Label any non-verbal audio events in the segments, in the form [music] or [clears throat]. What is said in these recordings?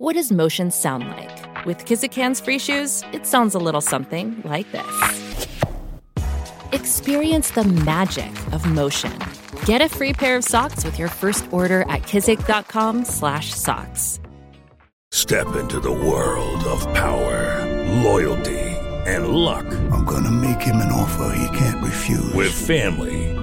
What does motion sound like? With Kizik hands free shoes, it sounds a little something like this. Experience the magic of motion. Get a free pair of socks with your first order at kizik.com/socks. Step into the world of power, loyalty, and luck. I'm gonna make him an offer he can't refuse. With family,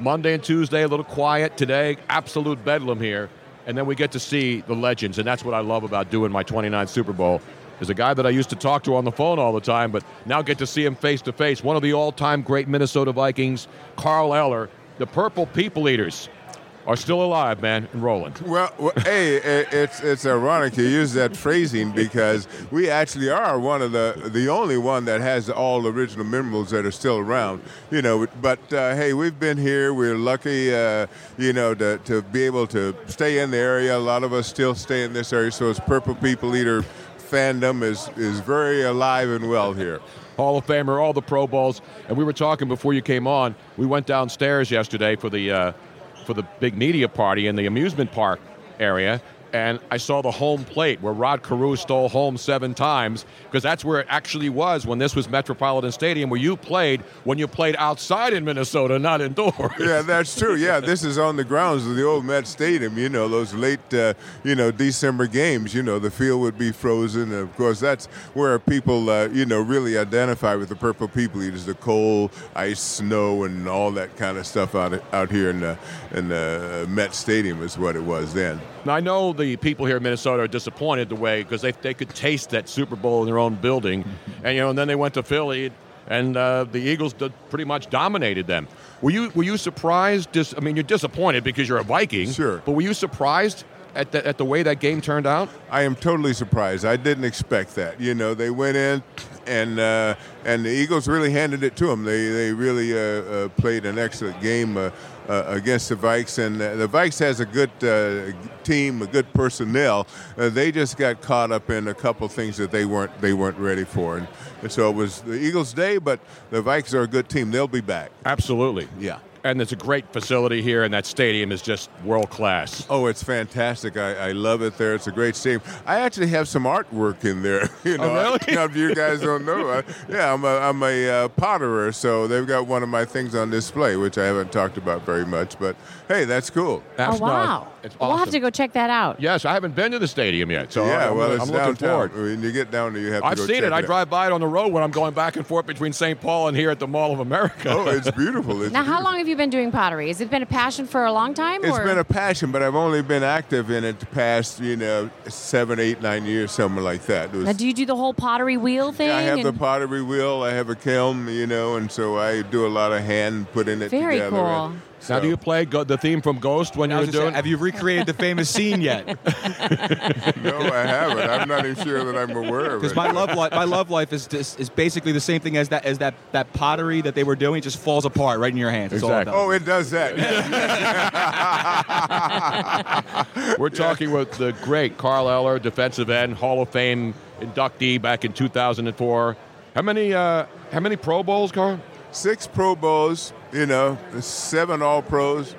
Monday and Tuesday, a little quiet. Today, absolute bedlam here. And then we get to see the legends, and that's what I love about doing my 29th Super Bowl. Is a guy that I used to talk to on the phone all the time, but now get to see him face to face. One of the all-time great Minnesota Vikings, Carl Eller, the Purple People Eaters are still alive, man, and rolling. Well, well hey, [laughs] it's it's ironic you use that phrasing because we actually are one of the the only one that has all original minerals that are still around. You know, but uh, hey, we've been here. We're lucky, uh, you know, to, to be able to stay in the area. A lot of us still stay in this area, so it's Purple People Eater fandom is is very alive and well here. Hall of Famer, all the Pro Bowls, and we were talking before you came on. We went downstairs yesterday for the uh, for the big media party in the amusement park area, and I saw the home plate where Rod Carew stole home seven times because that's where it actually was when this was Metropolitan Stadium, where you played when you played outside in Minnesota, not indoors. Yeah, that's true. Yeah, this is on the grounds of the old Met Stadium. You know, those late, uh, you know, December games. You know, the field would be frozen, and of course, that's where people, uh, you know, really identify with the Purple People Eaters: the cold, ice, snow, and all that kind of stuff out out here in the in the Met Stadium is what it was then. Now I know the people here in Minnesota are disappointed the way because they, they could taste that Super Bowl in their own building, and you know, and then they went to Philly, and uh, the Eagles did, pretty much dominated them. Were you were you surprised? Dis- I mean, you're disappointed because you're a Viking, sure, but were you surprised? At the, at the way that game turned out? I am totally surprised. I didn't expect that. You know, they went in, and uh, and the Eagles really handed it to them. They they really uh, uh, played an excellent game uh, uh, against the Vikes, and uh, the Vikes has a good team, a good personnel. they just got caught up in a couple things that they weren't they weren't ready for, and, and so it was the Eagles' day. But the Vikes are a good team. They'll be back. Absolutely. Yeah and it's a great facility here, and that stadium is just world class. Oh, it's fantastic! I, I, love it there. It's a great stadium. I actually have some artwork in there. [laughs] You know, oh, really? I, you, know, you guys don't know, I, yeah, I'm a, I'm a uh, potterer, so they've got one of my things on display, which I haven't talked about very much. But hey, that's cool. That's oh wow! Not, it's awesome. We'll have to go check that out. Yes, I haven't been to the stadium yet, so yeah, I'm, well, I'm it's looking downtown. forward. When you get down there, you have to. I've seen it. it. I drive by it on the road when I'm going back and forth between St. Paul and here at the Mall of America. Oh, it's beautiful. [laughs] It's now, beautiful. how long have you been doing pottery? Has it been a passion for a long time? It's or? been a passion, but I've only been active in it the past, you know, seven, eight, nine years, something like that. Was, now, do you do the whole pottery wheel thing? Yeah, I have the pottery wheel. I have a kiln, you know, and so I do a lot of hand putting it Very together. cool. And, so. Now, do you play go- the theme from Ghost when you're doing? Say, have you recreated the famous scene yet? [laughs] no, I haven't. I'm not even sure that I'm aware of it. Because my love life, my love life is just, is basically the same thing as that as that that pottery that they were doing. It just falls apart right in your hands. Exactly. oh, it does that. [laughs] we're talking with the great Carl Eller, defensive end, Hall of Fame inductee back in 2004. How many uh, how many Pro Bowls, Carl? Six Pro Bowls, you know, seven All Pros.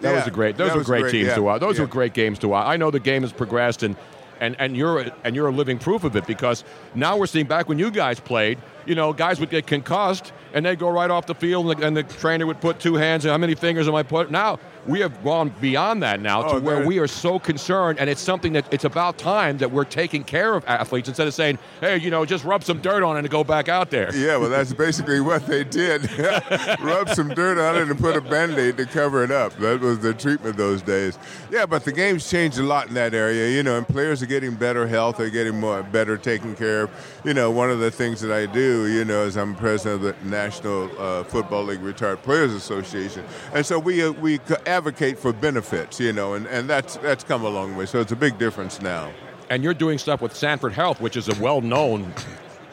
That yeah, was a great. Those were great, great teams yeah, to watch. Those yeah. were great games to watch. I know the game has progressed, and and and you're and you're a living proof of it because now we're seeing back when you guys played. You know, guys would get concussed and they'd go right off the field, and the, and the trainer would put two hands. And how many fingers am I put? Now we have gone beyond that now Oh, to where there- we are so concerned, and it's something that it's about time that we're taking care of athletes instead of saying, hey, you know, just rub some dirt on it and go back out there. Yeah, well, that's basically what they did. [laughs] Rub some dirt on it and put a band-aid to cover it up. That was the treatment those days. Yeah, but the game's changed a lot in that area, you know, and players are getting better health. They're getting more better taken care of. You know, one of the things that I do, you know, as I'm president of the National uh, Football League Retired Players Association. And so we, uh, we advocate for benefits, you know, and, and that's, that's come a long way. So it's a big difference now. and you're doing stuff with Sanford Health, which is a well-known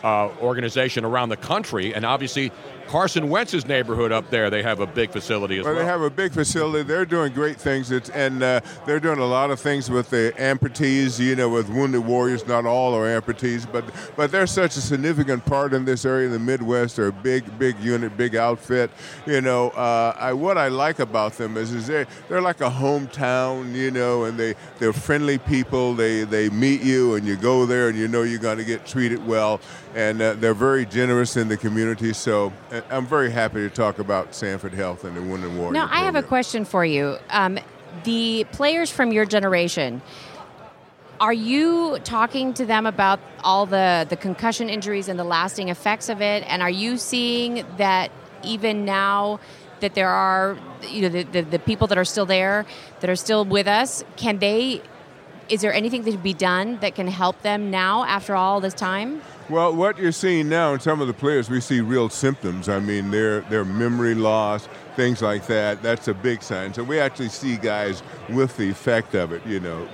uh, organization around the country, and obviously Carson Wentz's neighborhood up there, they have a big facility as Well, well. they have a big facility. They're doing great things, it's, and uh, they're doing a lot of things with the amputees. You know, with wounded warriors. Not all are amputees, but but they're such a significant part in this area in the Midwest. They're a big, big unit, big outfit. You know, uh, I, what I like about them is is they they're like a hometown. You know, and they they're friendly people. They they meet you, and you go there, and you know you're going to get treated well. And uh, they're very generous in the community. So uh, I'm very happy to talk about Sanford Health and the Wounded Warrior. Now, I have a question for you. Um, the players from your generation, are you talking to them about all the, the concussion injuries and the lasting effects of it? And are you seeing that even now that there are, you know, the, the, the people that are still there, that are still with us, can they, is there anything that can be done that can help them now after all this time? Well, what you're seeing now in some of the players, we see real symptoms. I mean, their their memory loss, things like that. That's a big sign. So we actually see guys with the effect of it. You know,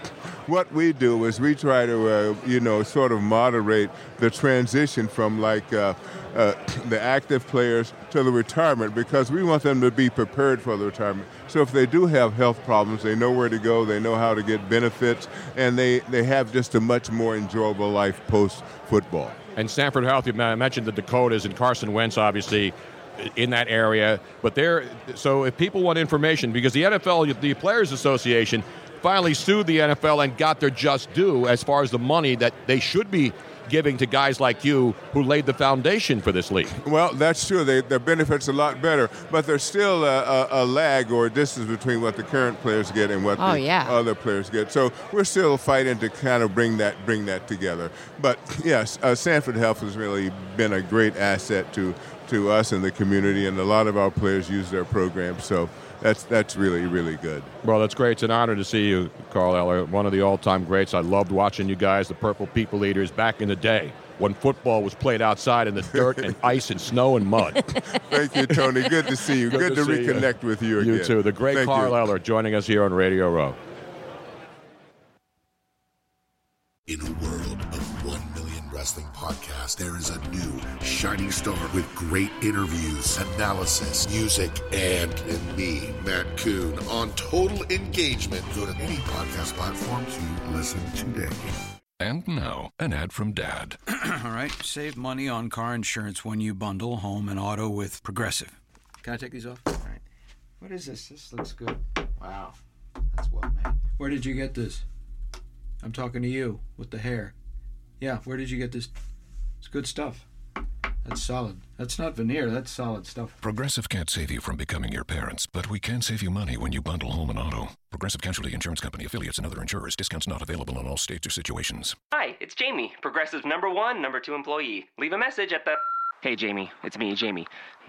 what we do is we try to, uh, you know, sort of moderate the transition from like uh, uh, [clears throat] the active players to the retirement because we want them to be prepared for the retirement. So if they do have health problems, they know where to go, they know how to get benefits, and they, they have just a much more enjoyable life post football. And Sanford Health, you mentioned the Dakotas and Carson Wentz, obviously, in that area. But there, so if people want information, because the NFL, the Players Association, finally sued the NFL and got their just due as far as the money that they should be giving to guys like you who laid the foundation for this league. Well, that's true. They, their benefits a lot better, but there's still a, a, a lag or a distance between what the current players get and what Oh, the yeah. other players get. So we're still fighting to kind of bring that bring that together. But yes, uh, Sanford Health has really been a great asset to to us and the community, and a lot of our players use their program. So that's that's really really good. Well, that's great. It's an honor to see you, Carl Eller, one of the all-time greats. I loved watching you guys, the Purple People Eaters, back in the day when football was played outside in the dirt and [laughs] ice and snow and mud. Thank you, Tony. Good to see you. Good, to, see you. reconnect with you again. You too. The great Thank Carl you. Eller joining us here on Radio Row. Wrestling podcasts, there is a new shining star with great interviews, analysis, music, and, and me, Matt Coon, on total engagement. Go to any podcast platform to listen today. And now, an ad from Dad. [clears throat] All right, save money on car insurance when you bundle home and auto with Progressive. Can I take these off? All right. What is this? This looks good. Wow, that's well made. Where did you get this? I'm talking to you with the hair. Yeah, where did you get this? It's good stuff. That's solid. That's not veneer. That's solid stuff. Progressive can't save you from becoming your parents, but we can save you money when you bundle home and auto. Progressive Casualty Insurance Company affiliates and other insurers. Discounts not available in all states or situations. Hi, it's Jamie, Progressive number one, number two employee. Leave a message at the. Hey, Jamie, it's me, Jamie.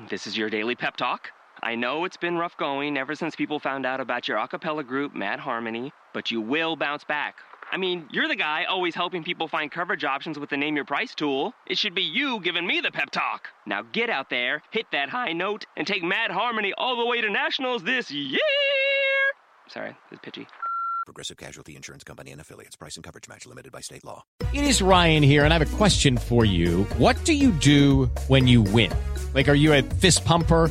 This is your daily pep talk. I know it's been rough going ever since people found out about your a cappella group, Mad Harmony, but you will bounce back. I mean, you're the guy always helping people find coverage options with the Name Your Price tool. It should be you giving me the pep talk. Now get out there, hit that high note, and take Mad Harmony all the way to nationals this year. Sorry, it's pitchy. Progressive Casualty Insurance Company and affiliates. Price and coverage match limited by state law. It is Ryan here, and I have a question for you. What do you do when you win? Like, are you a fist pumper?